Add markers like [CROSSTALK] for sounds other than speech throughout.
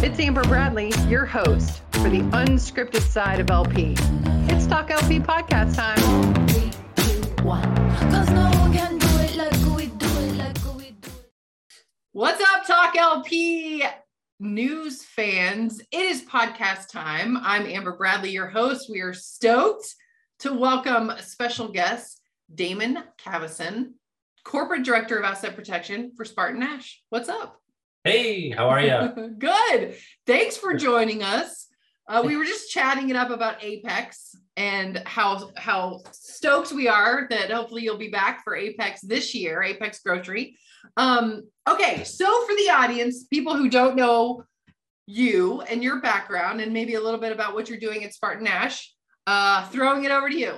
It's Amber Bradley, your host for the unscripted side of LP. It's Talk LP podcast time. Three, two, one. What's up, Talk LP news fans? It is podcast time. I'm Amber Bradley, your host. We are stoked to welcome special guest Damon Cavasin, Corporate Director of Asset Protection for SpartanNash. What's up? Hey, how are you? [LAUGHS] Good. Thanks for joining us. Uh, we were just chatting it up about Apex and how how stoked we are that hopefully you'll be back for Apex this year, Apex Grocery. Um, okay, so for the audience, people who don't know you and your background, and maybe a little bit about what you're doing at SpartanNash, uh, throwing it over to you.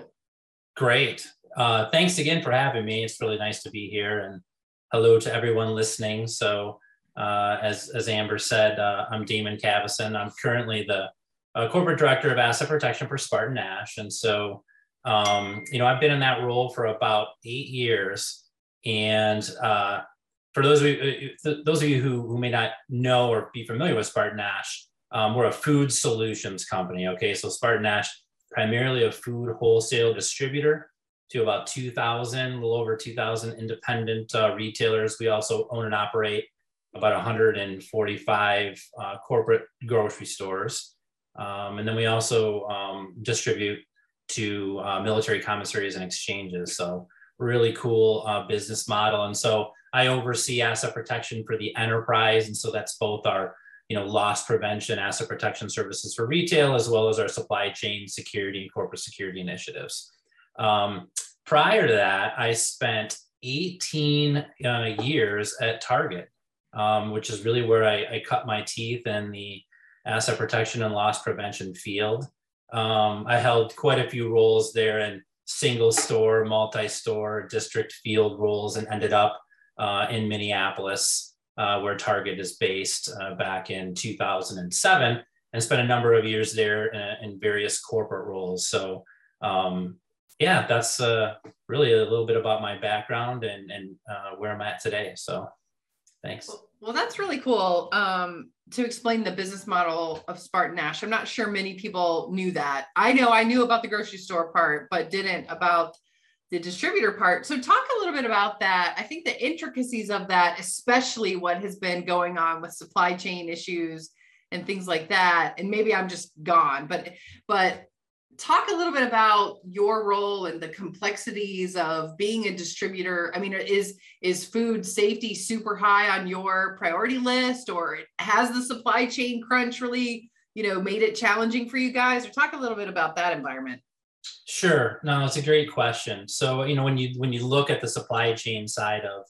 Great. Uh, thanks again for having me. It's really nice to be here, and hello to everyone listening. So uh, as, as Amber said, uh, I'm Damon Cavasin. I'm currently the uh, corporate director of asset protection for SpartanNash. And so, um, you know, I've been in that role for about eight years. And uh, for those of you, uh, those of you who, who may not know or be familiar with SpartanNash, um, we're a food solutions company. Okay, so SpartanNash, primarily a food wholesale distributor to about 2,000, a little over 2,000 independent uh, retailers. We also own and operate about 145 uh, corporate grocery stores. Um, and then we also um, distribute to uh, military commissaries and exchanges. So really cool uh, business model. And so I oversee asset protection for the enterprise. And so that's both our you know, loss prevention, asset protection services for retail, as well as our supply chain security and corporate security initiatives. Um, prior to that, I spent 18 uh, years at Target um, which is really where I, I, cut my teeth in the asset protection and loss prevention field. Um, I held quite a few roles there in single store, multi store, district field roles, and ended up uh, in Minneapolis, uh, where Target is based uh, back in 2007, and spent a number of years there in, in various corporate roles. So, um, yeah, that's uh, really a little bit about my background and, and uh, where I'm at today. So, Thanks. Well, that's really cool um, to explain the business model of SpartanNash. I'm not sure many people knew that. I know I knew about the grocery store part, but didn't about the distributor part. So, talk a little bit about that. I think the intricacies of that, especially what has been going on with supply chain issues and things like that. And maybe I'm just gone, but but talk a little bit about your role and the complexities of being a distributor. I mean is is food safety super high on your priority list or has the supply chain crunch really you know made it challenging for you guys? Or talk a little bit about that environment. Sure. No it's a great question. So you know when you when you look at the supply chain side of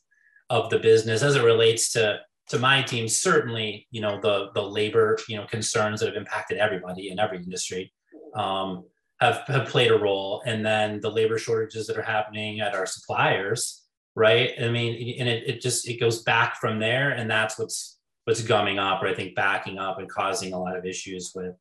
of the business as it relates to to my team certainly you know the the labor you know concerns that have impacted everybody in every industry. Um, have, have played a role and then the labor shortages that are happening at our suppliers right? I mean and it, it just it goes back from there and that's what's what's gumming up or i think backing up and causing a lot of issues with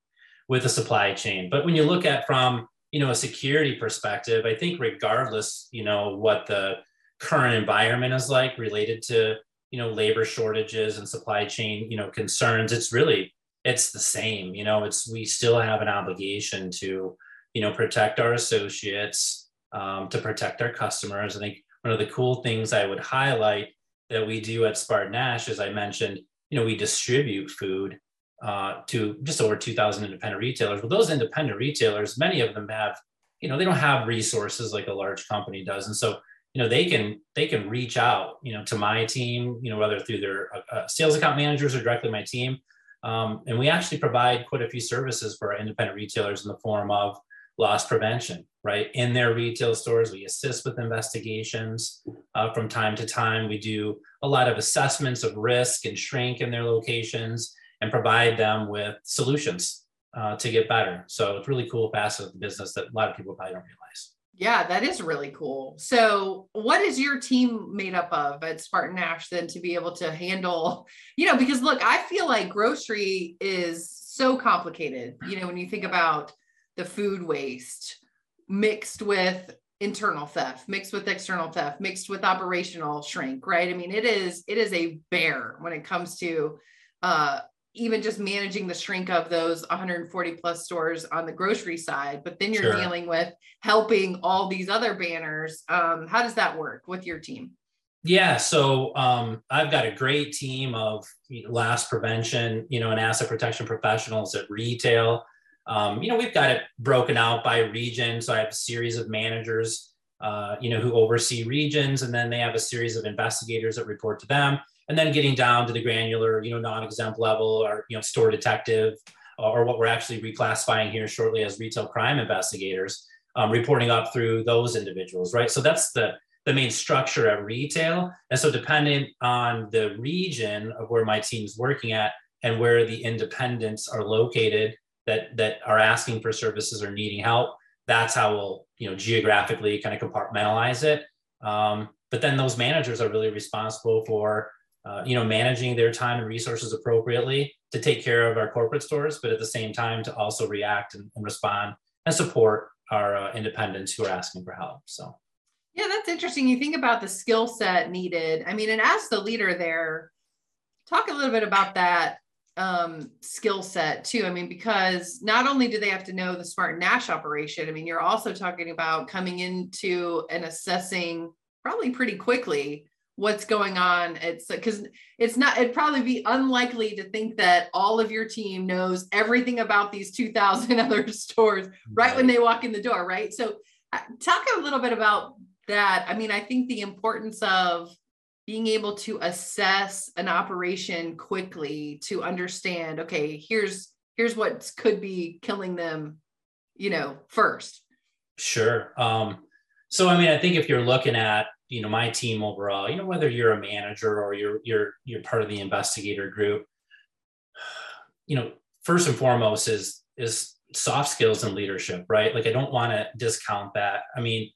with the supply chain. But when you look at from you know a security perspective i think regardless you know what the current environment is like related to you know labor shortages and supply chain you know concerns it's really it's the same you know it's we still have an obligation to you know, protect our associates, um, to protect our customers. I think one of the cool things I would highlight that we do at SpartanNash, as I mentioned, you know, we distribute food uh, to just over 2,000 independent retailers. But those independent retailers, many of them have, you know, they don't have resources like a large company does, and so you know they can they can reach out, you know, to my team, you know, whether through their uh, uh sales account managers or directly my team. Um, and we actually provide quite a few services for our independent retailers in the form of loss prevention, right? In their retail stores, we assist with investigations uh, from time to time. We do a lot of assessments of risk and shrink in their locations and provide them with solutions uh, to get better. So it's really cool facet of the business that a lot of people probably don't realize. Yeah, that is really cool. So, what is your team made up of at SpartanNash then to be able to handle, you know, because look, I feel like grocery is so complicated. You know, when you think about the food waste mixed with internal theft mixed with external theft mixed with operational shrink right i mean it is it is a bear when it comes to uh even just managing the shrink of those 140 plus stores on the grocery side, but then you're sure. dealing with helping all these other banners. Um, how does that work with your team? Yeah, so um, I've got a great team of loss prevention, you know, and asset protection professionals at retail. Um, you know, we've got it broken out by region. So I have a series of managers, uh, you know, who oversee regions, and then they have a series of investigators that report to them and then getting down to the granular, you know, non-exempt level or, you know, store detective or what we're actually reclassifying here shortly as retail crime investigators, um, reporting up through those individuals, right? So that's the, the main structure at retail. And so depending on the region of where my team's working at and where the independents are located that, that are asking for services or needing help, that's how we'll, you know, geographically kind of compartmentalize it. Um, but then those managers are really responsible for uh, you know, managing their time and resources appropriately to take care of our corporate stores, but at the same time to also react and, and respond and support our uh, independents who are asking for help. So, yeah, that's interesting. You think about the skill set needed. I mean, and as the leader there, talk a little bit about that um, skill set too. I mean, because not only do they have to know the SpartanNash operation, I mean, you're also talking about coming into and assessing probably pretty quickly what's going on. It's because it's not, it'd probably be unlikely to think that all of your team knows everything about these 2000 [LAUGHS] other stores right, right when they walk in the door, right? So, uh, talk a little bit about that. I mean, I think the importance of being able to assess an operation quickly to understand, okay, here's here's what could be killing them, you know, first. Sure. Um, so I mean, I think if you're looking at you know my team overall you know whether you're a manager or you're you're you're part of the investigator group you know first and foremost is is soft skills and leadership right like i don't want to discount that i mean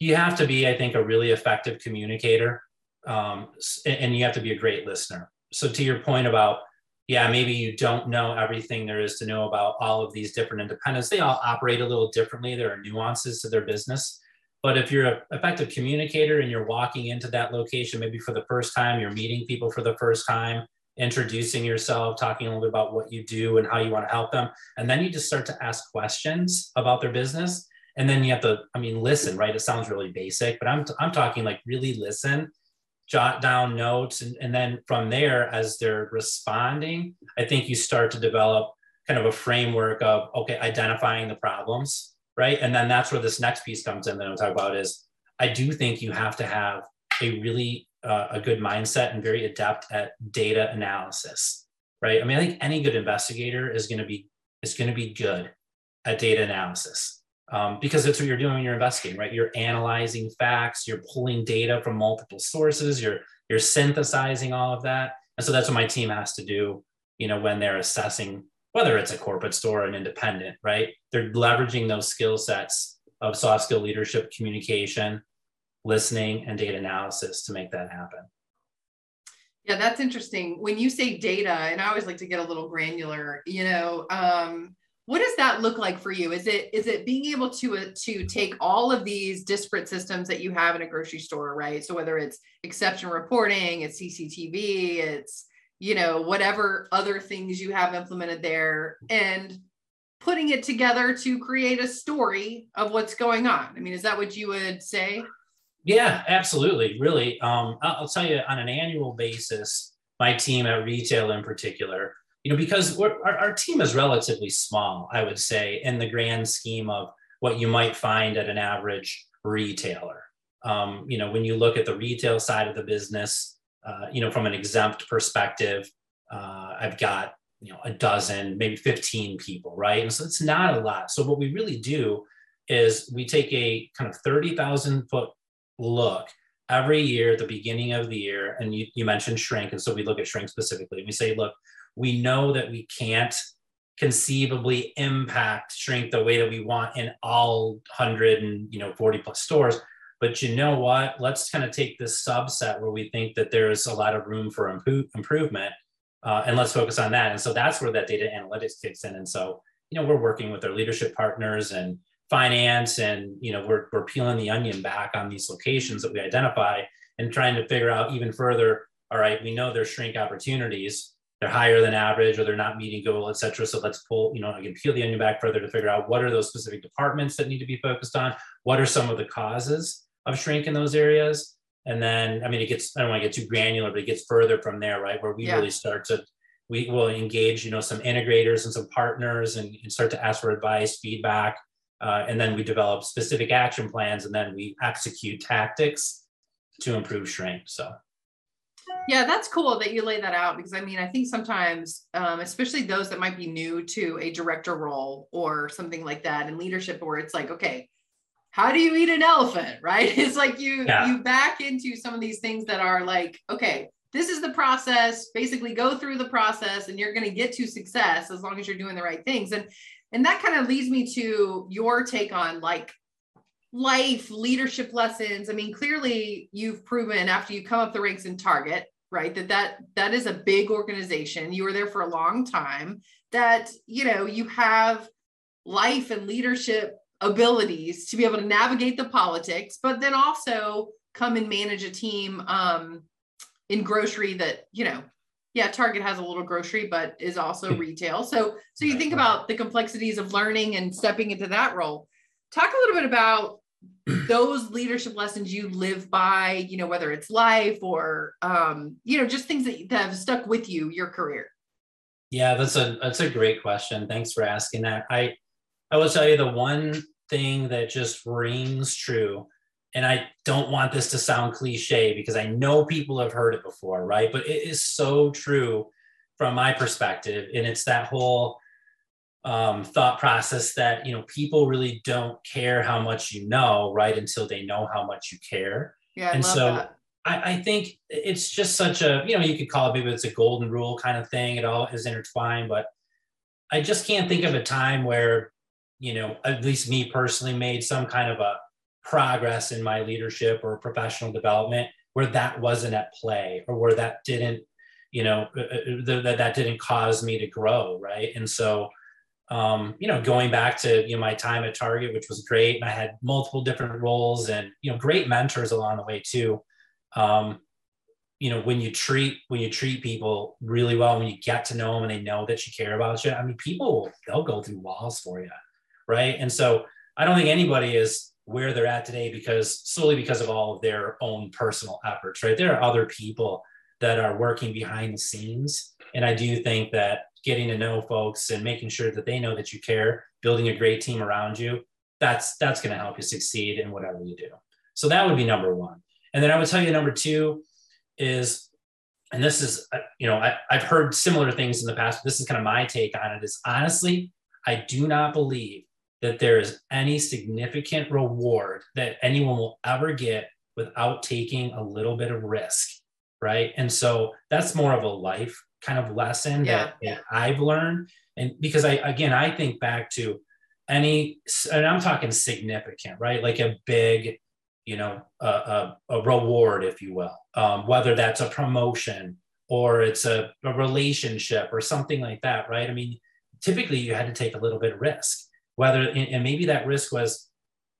you have to be i think a really effective communicator um, and you have to be a great listener so to your point about yeah maybe you don't know everything there is to know about all of these different independents they all operate a little differently there are nuances to their business but if you're an effective communicator and you're walking into that location, maybe for the first time, you're meeting people for the first time, introducing yourself, talking a little bit about what you do and how you want to help them. And then you just start to ask questions about their business. And then you have to, I mean, listen, right? It sounds really basic, but I'm, I'm talking like really listen, jot down notes. And, and then from there, as they're responding, I think you start to develop kind of a framework of, okay, identifying the problems right? And then that's where this next piece comes in that I'm talking about is I do think you have to have a really uh, a good mindset and very adept at data analysis, right? I mean, I think any good investigator is going to be is going to be good at data analysis um, because that's what you're doing when you're investigating, right? You're analyzing facts, you're pulling data from multiple sources, you're you're synthesizing all of that, and so that's what my team has to do, you know, when they're assessing whether it's a corporate store or an independent, right? They're leveraging those skill sets of soft skill leadership, communication, listening, and data analysis to make that happen. Yeah, that's interesting. When you say data, and I always like to get a little granular, you know, um, what does that look like for you? Is it is it being able to uh, to take all of these disparate systems that you have in a grocery store, right? So whether it's exception reporting, it's CCTV, it's you know, whatever other things you have implemented there and putting it together to create a story of what's going on. I mean, is that what you would say? Yeah, absolutely. Really. Um, I'll tell you on an annual basis, my team at retail in particular, you know, because our, our team is relatively small, I would say, in the grand scheme of what you might find at an average retailer. Um, you know, when you look at the retail side of the business, uh, you know, from an exempt perspective, uh, I've got, you know, a dozen, maybe 15 people, right? And so it's not a lot. So what we really do is we take a kind of 30,000 foot look every year at the beginning of the year. And you, you mentioned shrink. And so we look at shrink specifically. We say, look, we know that we can't conceivably impact shrink the way that we want in all 100 and you know 40 plus stores but you know what? Let's kind of take this subset where we think that there's a lot of room for improve, improvement, uh, and let's focus on that. And so that's where that data analytics kicks in. And so you know we're working with our leadership partners and finance, and you know we're we're peeling the onion back on these locations that we identify and trying to figure out even further. All right, we know there's shrink opportunities. They're higher than average or they're not meeting goal, et cetera. So let's pull, you know, can peel the onion back further to figure out what are those specific departments that need to be focused on? What are some of the causes of shrink in those areas? And then, I mean, it gets, I don't want to get too granular, but it gets further from there, right? Where we yeah. really start to, we will engage, you know, some integrators and some partners and, and start to ask for advice, feedback. Uh, and then we develop specific action plans and then we execute tactics to improve shrink. So yeah, that's cool that you lay that out because I mean, I think sometimes, um, especially those that might be new to a director role or something like that in leadership, where it's like, okay, how do you eat an elephant, [LAUGHS] right? It's like you yeah. you back into some of these things that are like, okay, this is the process. Basically, go through the process, and you're going to get to success as long as you're doing the right things. And and that kind of leads me to your take on like life leadership lessons. I mean clearly you've proven after you come up the ranks in target right that that that is a big organization. You were there for a long time that you know you have life and leadership abilities to be able to navigate the politics but then also come and manage a team um in grocery that you know yeah target has a little grocery but is also retail. So so you think about the complexities of learning and stepping into that role. Talk a little bit about those leadership lessons you live by you know whether it's life or um you know just things that, that have stuck with you your career? Yeah that's a that's a great question. Thanks for asking that. I i will tell you the one thing that just rings true and i don't want this to sound cliche because i know people have heard it before right? But it is so true from my perspective and it's that whole um, thought process that you know people really don't care how much you know right until they know how much you care. Yeah I and so I, I, think it's just such a you know you could call it maybe it's a golden rule kind of thing. It all is intertwined but i just can't think of a time where you know at least me personally made some kind of a progress in my leadership or professional development where that wasn't at play or where that didn't you know uh, uh, that that didn't cause me to grow right? And so um, you know, going back to you know my time at Target, which was great, and I had multiple different roles and you know great mentors along the way too. Um, you know, when you treat when you treat people really well, when you get to know them and they know that you care about you, I mean, people they'll go through walls for you, right? And so I don't think anybody is where they're at today because solely because of all of their own personal efforts, right? There are other people that are working behind the scenes, and I do think that getting to know folks and making sure that they know that you care, building a great team around you, that's that's going to help you succeed in whatever you do. So that would be number one. And then I would tell you number two is, and this is, uh, you know, I, I've heard similar things in the past. But this is kind of my take on it. Is honestly, I do not believe that there is any significant reward that anyone will ever get without taking a little bit of risk right and so that's more of a life kind of lesson yeah. that, that I've learned. And because I, again, I think back to any, and I'm talking significant, right? Like a big, you know, a, a, a reward, if you will, um, whether that's a promotion or it's a, a relationship or something like that, right? I mean, typically you had to take a little bit of risk, whether, and maybe that risk was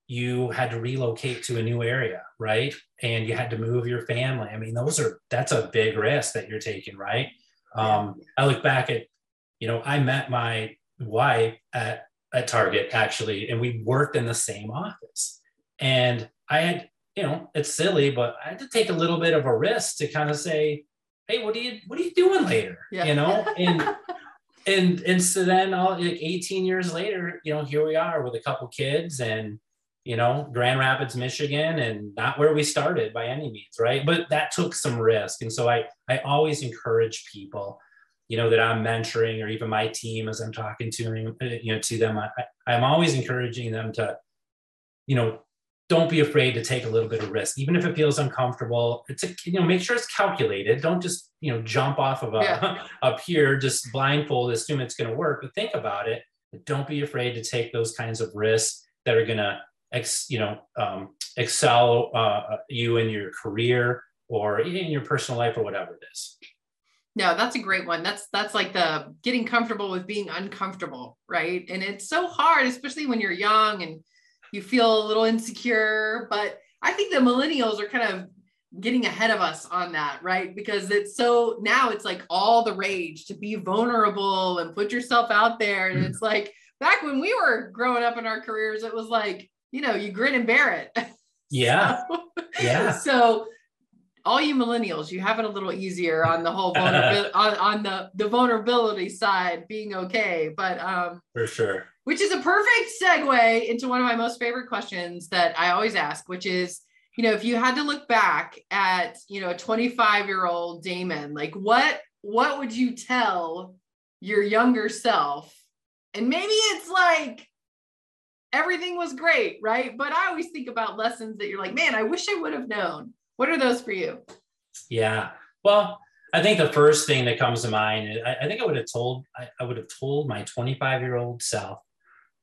you had to relocate to a new area, right? And you had to move your family. I mean, those are, that's a big risk that you're taking, right? Um, I look back at, you know, I met my wife at, at Target actually, and we worked in the same office. And I had, you know, it's silly, but I had to take a little bit of a risk to kind of say, hey, what are you, what are you doing later? Yeah. You know, [LAUGHS] and and and so then all like 18 years later, you know, here we are with a couple kids and you know, Grand Rapids, Michigan, and not where we started by any means, right? But that took some risk. And so I, I always encourage people, you know, that I'm mentoring or even my team as I'm talking to them, you know, to them, I, I'm always encouraging them to, you know, don't be afraid to take a little bit of risk, even if it feels uncomfortable. It's a, you know, make sure it's calculated. Don't just, you know, jump off of a yeah. [LAUGHS] up here, just blindfold, assume it's going to work, but think about it. But don't be afraid to take those kinds of risks that are going to ex, you know, um, excel uh, you in your career or in your personal life or whatever it is. No, that's a great one. That's that's like the getting comfortable with being uncomfortable, right? And it's so hard, especially when you're young and you feel a little insecure. But I think the millennials are kind of getting ahead of us on that, right? Because it's so now it's like all the rage to be vulnerable and put yourself out there. And mm. it's like back when we were growing up in our careers, it was like, you know, you grin and bear it. [LAUGHS] Yeah. so, yeah. So all you millennials, you have it a little easier on the whole [LAUGHS] vulnerability on, on the, the vulnerability side being okay. But um for sure. Which is a perfect segue into one of my most favorite questions that I always ask, which is you know, if you had to look back at, you know, a 25 year old Damon, like what, what would you tell your younger self? And maybe it's like everything was great, right? But I always think about lessons that you're like, man, I wish I would have known. What are those for you? Yeah. Well, I think the first thing that comes to mind, I, I think I would have told, I, I would have told my 25 year old self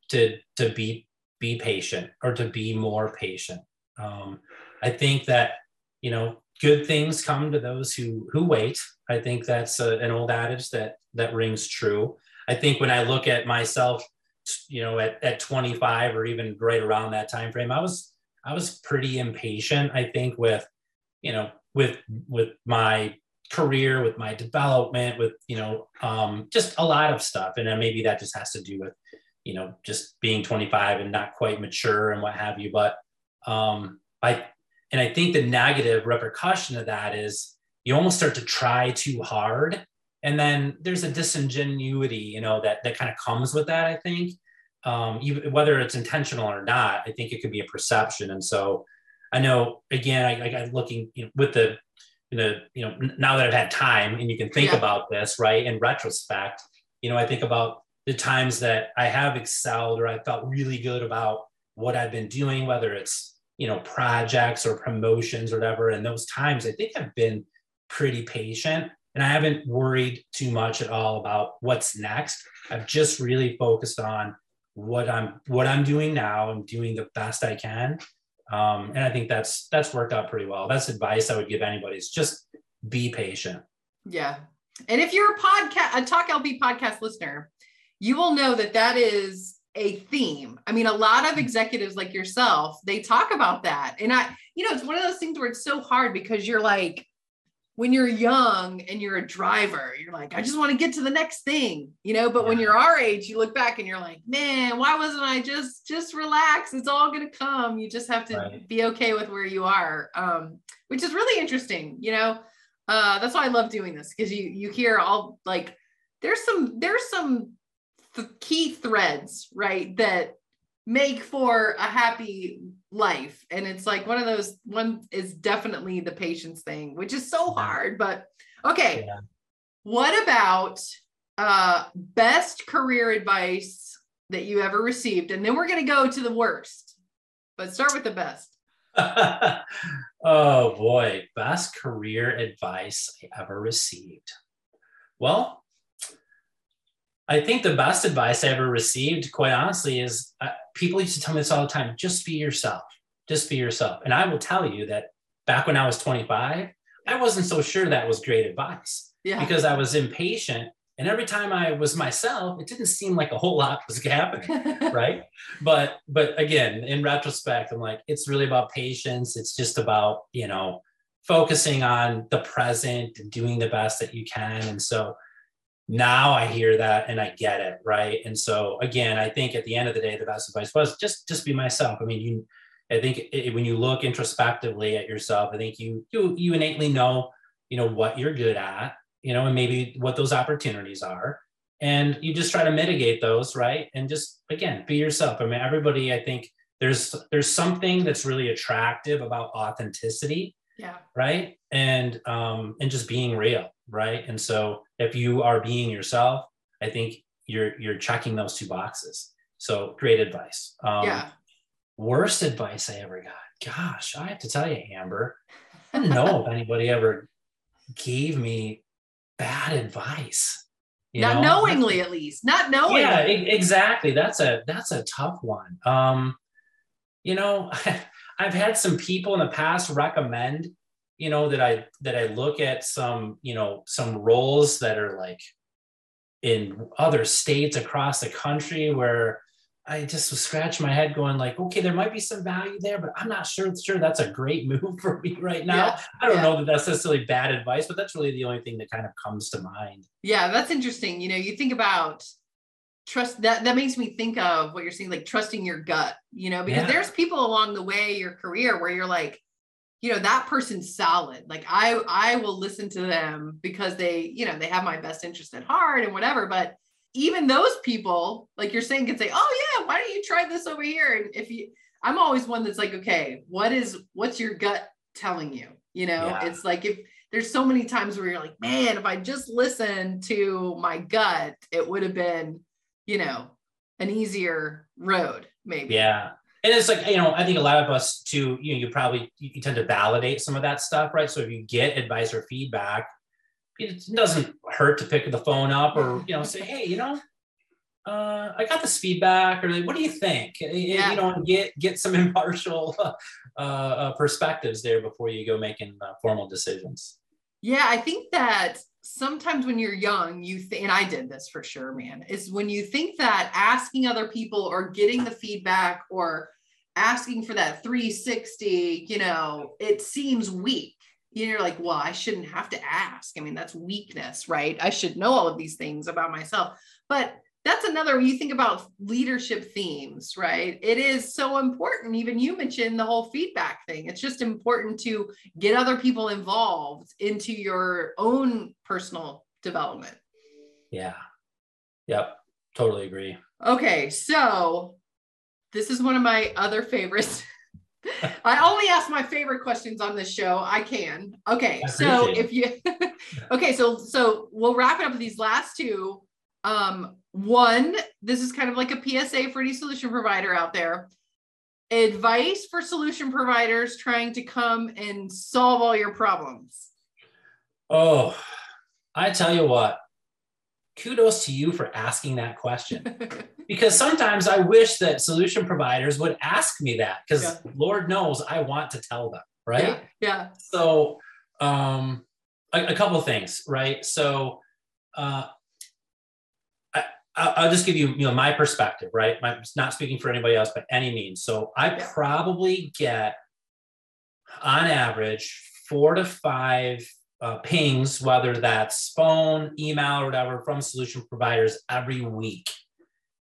to, to be, be patient or to be more patient. Um, I think that you know good things come to those who who wait. I think that's a, an old adage that that rings true. I think when I look at myself, you know, at, at 25 or even right around that time frame, I was I was pretty impatient. I think with you know with with my career, with my development, with you know um, just a lot of stuff, and then maybe that just has to do with you know just being 25 and not quite mature and what have you. But um, I and I think the negative repercussion of that is you almost start to try too hard. And then there's a disingenuity, you know, that that kind of comes with that, I think. Um, even, whether it's intentional or not, I think it could be a perception. And so I know again, I, I looking you know, with the, you know, you know, now that I've had time and you can think yeah. about this, right? In retrospect, you know, I think about the times that I have excelled or I felt really good about what I've been doing, whether it's you know projects or promotions or whatever and those times i think i've been pretty patient and i haven't worried too much at all about what's next. I've just really focused on what i'm what i'm doing now and doing the best i can. Um, and i think that's that's worked out pretty well. That's advice i would give anybody is just be patient. Yeah. And if you're a podcast a talk lp podcast listener you will know that that is a theme. I mean, a lot of executives like yourself, they talk about that. And I, you know, it's one of those things where it's so hard because you're like, when you're young and you're a driver, you're like, I just want to get to the next thing, you know. But yeah. when you're our age, you look back and you're like, man, why wasn't I just just relax? It's all gonna come. You just have to right. be okay with where you are, um, which is really interesting. You know, uh, that's why I love doing this because you you hear all like there's some there's some th- key threads, right, that make for a happy life. And it's like one of those, one is definitely the patience thing, which is so hard. But okay, yeah. what about uh, best career advice that you ever received? And then we're going to go to the worst, but start with the best. [LAUGHS] oh boy, best career advice I ever received. Well, I think the best advice I ever received, quite honestly, is uh, people used to tell me this all the time just be yourself, just be yourself. And I will tell you that back when I was 25, I wasn't so sure that was great advice yeah. because I was impatient. And every time I was myself, it didn't seem like a whole lot was [LAUGHS] happening, [LAUGHS] right? But but again, in retrospect, I'm like, it's really about patience. It's just about you know focusing on the present and doing the best that you can. And so now I hear that and I get it, right? And so again, I think at the end of the day, the best advice was just just be myself. I mean, you, I think it, when you look introspectively at yourself, I think you you you innately know, you know, what you're good at, you know, and maybe what those opportunities are, and you just try to mitigate those, right? And just again, be yourself. I mean, everybody, I think there's there's something that's really attractive about authenticity yeah right and um and just being real right? And so if you are being yourself i think you're you're checking those two boxes. So great advice. Um yeah. worst advice i ever got. Gosh i have to tell you amber i don't know if [LAUGHS] anybody ever gave me bad advice not know? knowingly at least. Not knowing yeah exactly. That's a that's a tough one. Um you know [LAUGHS] I've had some people in the past recommend, you know, that I that I look at some, you know, some roles that are like in other states across the country where I just was scratching my head going like, okay, there might be some value there, but I'm not sure, sure that's a great [LAUGHS] move for me right now. Yeah. I don't yeah. know that that's necessarily bad advice, but that's really the only thing that kind of comes to mind. Yeah, that's interesting. You know, you think about trust that that makes me think of what you're saying, like trusting your gut, you know, because yeah. there's people along the way your career where you're like, you know, that person's solid. Like I I will listen to them because they, you know, they have my best interest at heart and whatever. But even those people, like you're saying, can say, "Oh yeah, why don't you try this over here?" And if you, I'm always one that's like, okay, what is what's your gut telling you? You know, yeah. it's like if there's so many times where you're like, man, if I just listened to my gut, it would have been, you know, an easier road, maybe. Yeah. And it's like, you know, I think a lot of us too, you know, you probably you tend to validate some of that stuff, right? So if you get advice or feedback, it doesn't hurt to pick the phone up or you know say hey you know uh, I got this feedback, or like, what do you think? Yeah. You know, get get some [LAUGHS] impartial uh, uh, perspectives there before you go making uh, formal decisions. Yeah, I think that sometimes when you're young, you think, and I did this for sure, man, is when you think that asking other people or getting the feedback or asking for that 360, you know, it seems weak you're like, well, I shouldn't have to ask. I mean, that's weakness, right? I should know all of these things about myself. But that's another when you think about leadership themes, right? It is so important. Even you mentioned the whole feedback thing. It's just important to get other people involved into your own personal development. Yeah. Yep. Totally agree. Okay. So this is one of my other favorites. [LAUGHS] I only ask my favorite questions on this show. I can. Okay. I so if you [LAUGHS] okay, so so we'll wrap it up with these last two. Um, one, this is kind of like a PSA for any solution provider out there. Advice for solution providers trying to come and solve all your problems. Oh, I tell you what, kudos to you for asking that question. [LAUGHS] because sometimes I wish that solution providers would ask me that because yeah. Lord knows I want to tell them, right? Yeah. yeah. So, um, a, a couple of things, right? So, uh, I, will just give you, you know, my perspective, right? I'm not speaking for anybody else by any means. So, I probably get, on average, four to five uh, pings, whether that's phone, email, or whatever, from solution providers every week.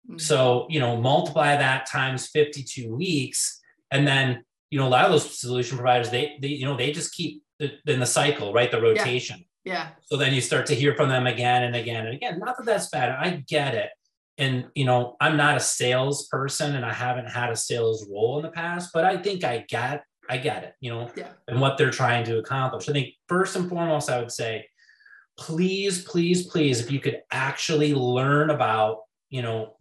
Mm-hmm. So, you know, multiply that times 52 weeks. And then, you know, a lot of those solution providers, they, they you know, they just keep the, in the cycle, right? The rotation. Yeah. yeah. So then you start to hear from them again and again and again. Not that that's bad. I get it. And, you know, I'm not a salesperson and I haven't had a sales role in the past, but I think I get, I get it, you know, yeah. and what they're trying to accomplish. I think first and foremost, I would say, please, please, please, if you could actually learn about, you know,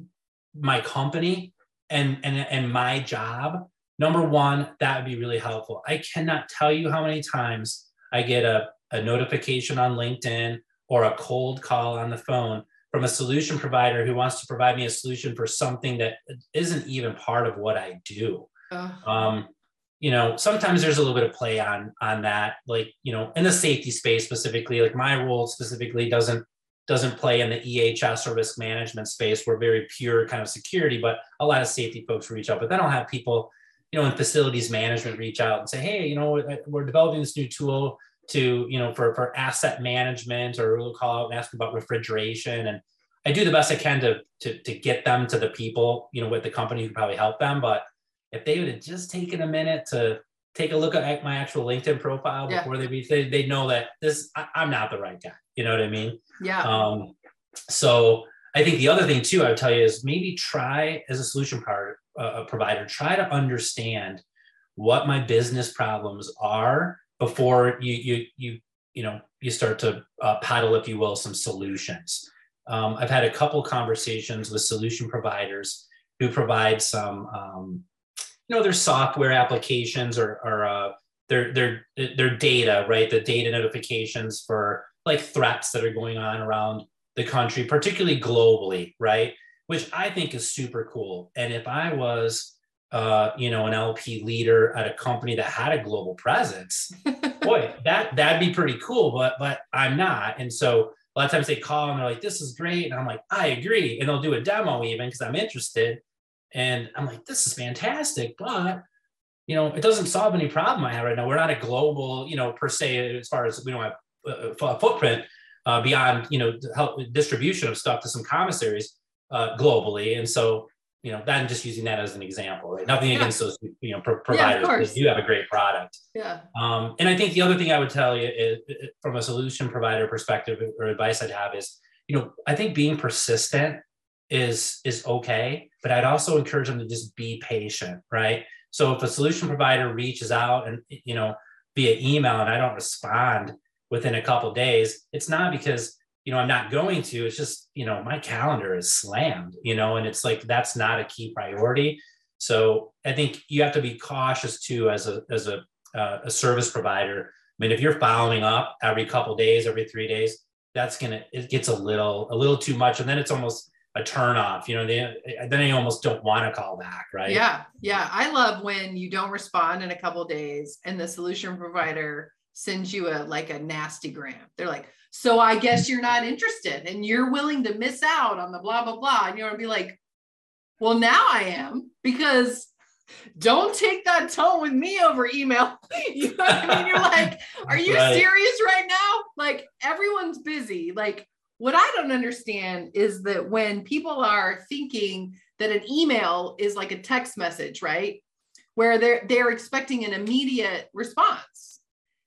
my company and and and my job number one that would be really helpful i cannot tell you how many times i get a, a notification on linkedin or a cold call on the phone from a solution provider who wants to provide me a solution for something that isn't even part of what i do um, you know sometimes there's a little bit of play on on that like you know in the safety space specifically like my role specifically doesn't doesn't play in the EHS or risk management space. We're very pure kind of security, but a lot of safety folks reach out. But then I'll have people, you know, in facilities management reach out and say, hey, you know, we're developing this new tool to, you know, for, for asset management, or we'll call out and ask about refrigeration. And I do the best I can to, to, to get them to the people, you know, with the company who probably help them. But if they would have just taken a minute to take a look at my actual LinkedIn profile before yeah. they they, they know that this, I, I'm not the right guy. You know what I mean? Yeah. Um, so I think the other thing too, I would tell you is maybe try as a solution part, uh, provider, try to understand what my business problems are before you you you you know you start to uh, paddle, if you will, some solutions. Um, I've had a couple conversations with solution providers who provide some, um, know, their software applications or, or uh, their their their data, right? The data notifications for like threats that are going on around the country, particularly globally, right? Which I think is super cool. And if I was, uh, you know, an LP leader at a company that had a global presence, [LAUGHS] boy, that that'd be pretty cool. But but I'm not, and so a lot of times they call and they're like, "This is great," and I'm like, "I agree," and they'll do a demo even because I'm interested. And I'm like, this is fantastic, but you know, it doesn't solve any problem I have right now. We're not a global, you know, per se, as far as we don't have a footprint uh, beyond, you know, help distribution of stuff to some commissaries uh, globally. And so, you know, then just using that as an example, right? Nothing yeah. against those, you know, pro- providers. Yeah, you have a great product. Yeah. Um, and I think the other thing I would tell you is, from a solution provider perspective or advice I'd have is, you know, I think being persistent is is okay, but I'd also encourage them to just be patient, right? So if a solution provider reaches out and you know via email and I don't respond within a couple days, it's not because you know I'm not going to. It's just you know my calendar is slammed, you know, and it's like that's not a key priority. So I think you have to be cautious too as a as a uh, a service provider. I mean, if you're following up every couple days, every three days, that's gonna it gets a little a little too much, and then it's almost a turn off. You know, they, eh, then you almost don't want to call back, right? Yeah, yeah. I love when you don't respond in a couple days and the solution provider sends you a like a nasty gram. They're like, "So I guess you're not interested, and you're willing to miss out on the blah blah blah," and you're gonna be like, "Well, now I am because." Don't take that tone with me over email. [LAUGHS] you know what I mean? You're like, [LAUGHS] are you right. serious right now? Like everyone's busy. Like what I don't understand is that when people are thinking that an email is like a text message, right? Where they're they're expecting an immediate response.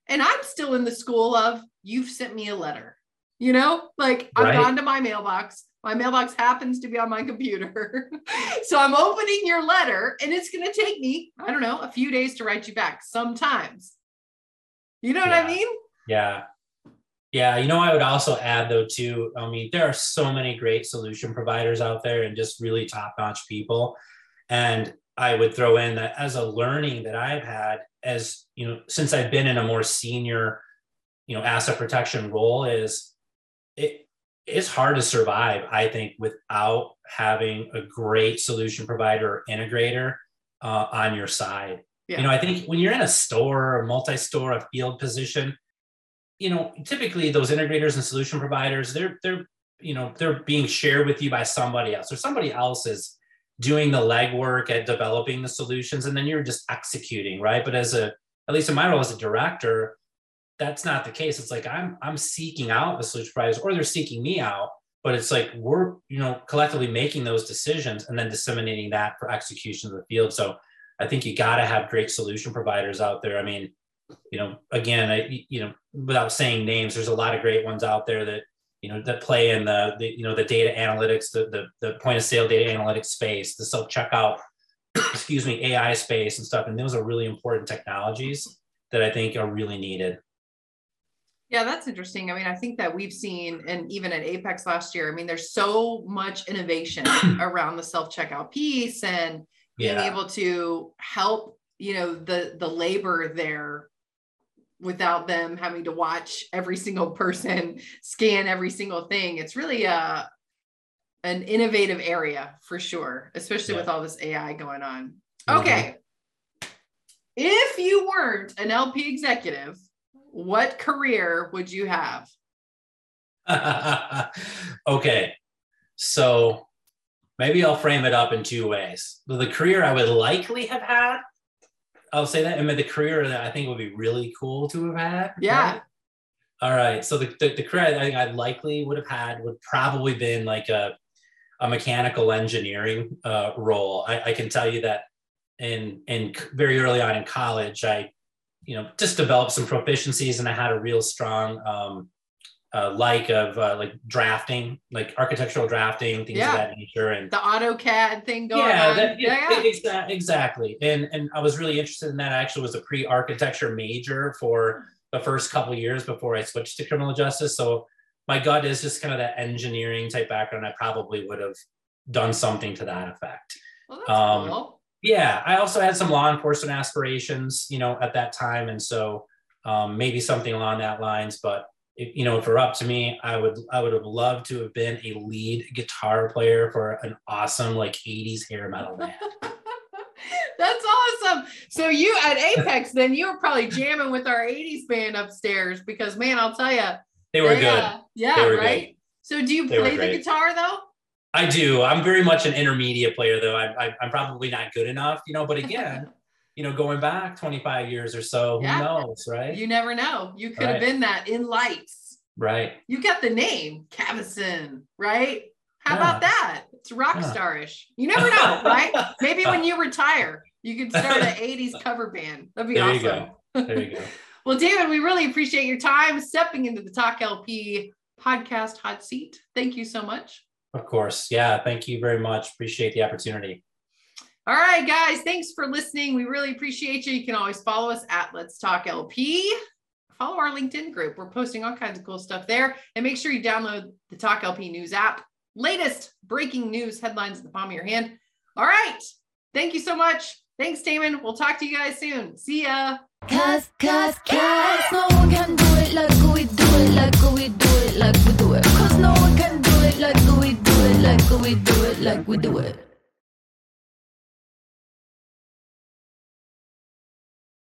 And I'm still in the school of you've sent me a letter. You know, like right. I've gone to my mailbox. My mailbox happens to be on my computer. [LAUGHS] so I'm opening your letter and it's going to take me, I don't know, a few days to write you back sometimes. You know yeah. what I mean? Yeah. Yeah, you know, I would also add though too. I mean, there are so many great solution providers out there and just really top-notch people. And I would throw in that as a learning that I've had as, you know, since I've been in a more senior, you know, asset protection role is it it's hard to survive, I think, without having a great solution provider or integrator uh, on your side. Yeah. You know, I think when you're in a store, a multi-store, a field position, you know, typically those integrators and solution providers, they're they're you know they're being shared with you by somebody else, or somebody else is doing the legwork at developing the solutions, and then you're just executing, right? But as a at least in my role as a director, that's not the case. It's like I'm I'm seeking out the solution providers, or they're seeking me out. But it's like we're you know collectively making those decisions and then disseminating that for execution of the field. So I think you got to have great solution providers out there. I mean, you know, again, I, you know, without saying names, there's a lot of great ones out there that, you know, that play in the, the you know, the data analytics, the, the, the point of sale data analytics space, the self checkout, [COUGHS] excuse me, AI space and stuff. And those are really important technologies that I think are really needed. Yeah, that's interesting. I mean, I think that we've seen, and even at Apex last year, I mean, there's so much innovation [COUGHS] around the self checkout piece and being yeah. able to help, you know, the the labor there without them having to watch every single person scan every single thing. It's really a uh, an innovative area for sure, especially yeah. with all this AI going on. Mm-hmm. Okay. If you weren't an LP executive, what career would you have? [LAUGHS] okay. So maybe I'll frame it up in two ways. The career I would likely have had I'll say that. I mean, the career that I think would be really cool to have had. Yeah. Right? All right. So the, the, the, career I think I likely would have had would probably been like a, a mechanical engineering uh, role. I, I can tell you that in in very early on in college, I, you know, just developed some proficiencies and I had a real strong um, uh, like of uh, like drafting, like architectural drafting, things yeah. of that nature, and the AutoCAD thing going yeah, on. That, yeah, yeah. exactly. And and I was really interested in that. I actually was a pre-architecture major for the first couple years before I switched to criminal justice. So my gut is just kind of that engineering type background. I probably would have done something to that effect. Well, um, cool. Yeah, I also had some law enforcement aspirations, you know, at that time, and so um, maybe something along that lines, but if, you know, if it were up to me, I would I would have loved to have been a lead guitar player for an awesome like 80s hair metal band. [LAUGHS] That's awesome. So you at Apex, then you were probably jamming with our 80s band upstairs because man, I'll tell you, they were they, good. Uh, yeah, were right. Good. So do you they play the guitar though? I do. I'm very much an intermediate player, though. I, I, I'm probably not good enough, you know. But again, you know, going back 25 years or so, who yeah. knows, right? You never know. You could right. have been that in lights. Right. You got the name Cavasin, right? How yeah. about that? It's rock yeah. starish. You never know, [LAUGHS] right? Maybe when you retire, you could start an 80s cover band. That'd be there awesome. You go. There you go. [LAUGHS] well, David, we really appreciate your time stepping into the Talk LP podcast hot seat. Thank you so much. Of course. Yeah. Thank you very much. Appreciate the opportunity. All right, guys. Thanks for listening. We really appreciate you. You can always follow us at Let's Talk LP. Follow our LinkedIn group. We're posting all kinds of cool stuff there. And make sure you download the Talk LP News app. Latest breaking news headlines in the palm of your hand. All right. Thank you so much. Thanks, Damon. We'll talk to you guys soon. See ya. Cause, cause, cause no one can do it like we do it, like we do it, like we do it. Cause no one can do it like we do it, like we do it, like we do it.